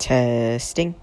Testing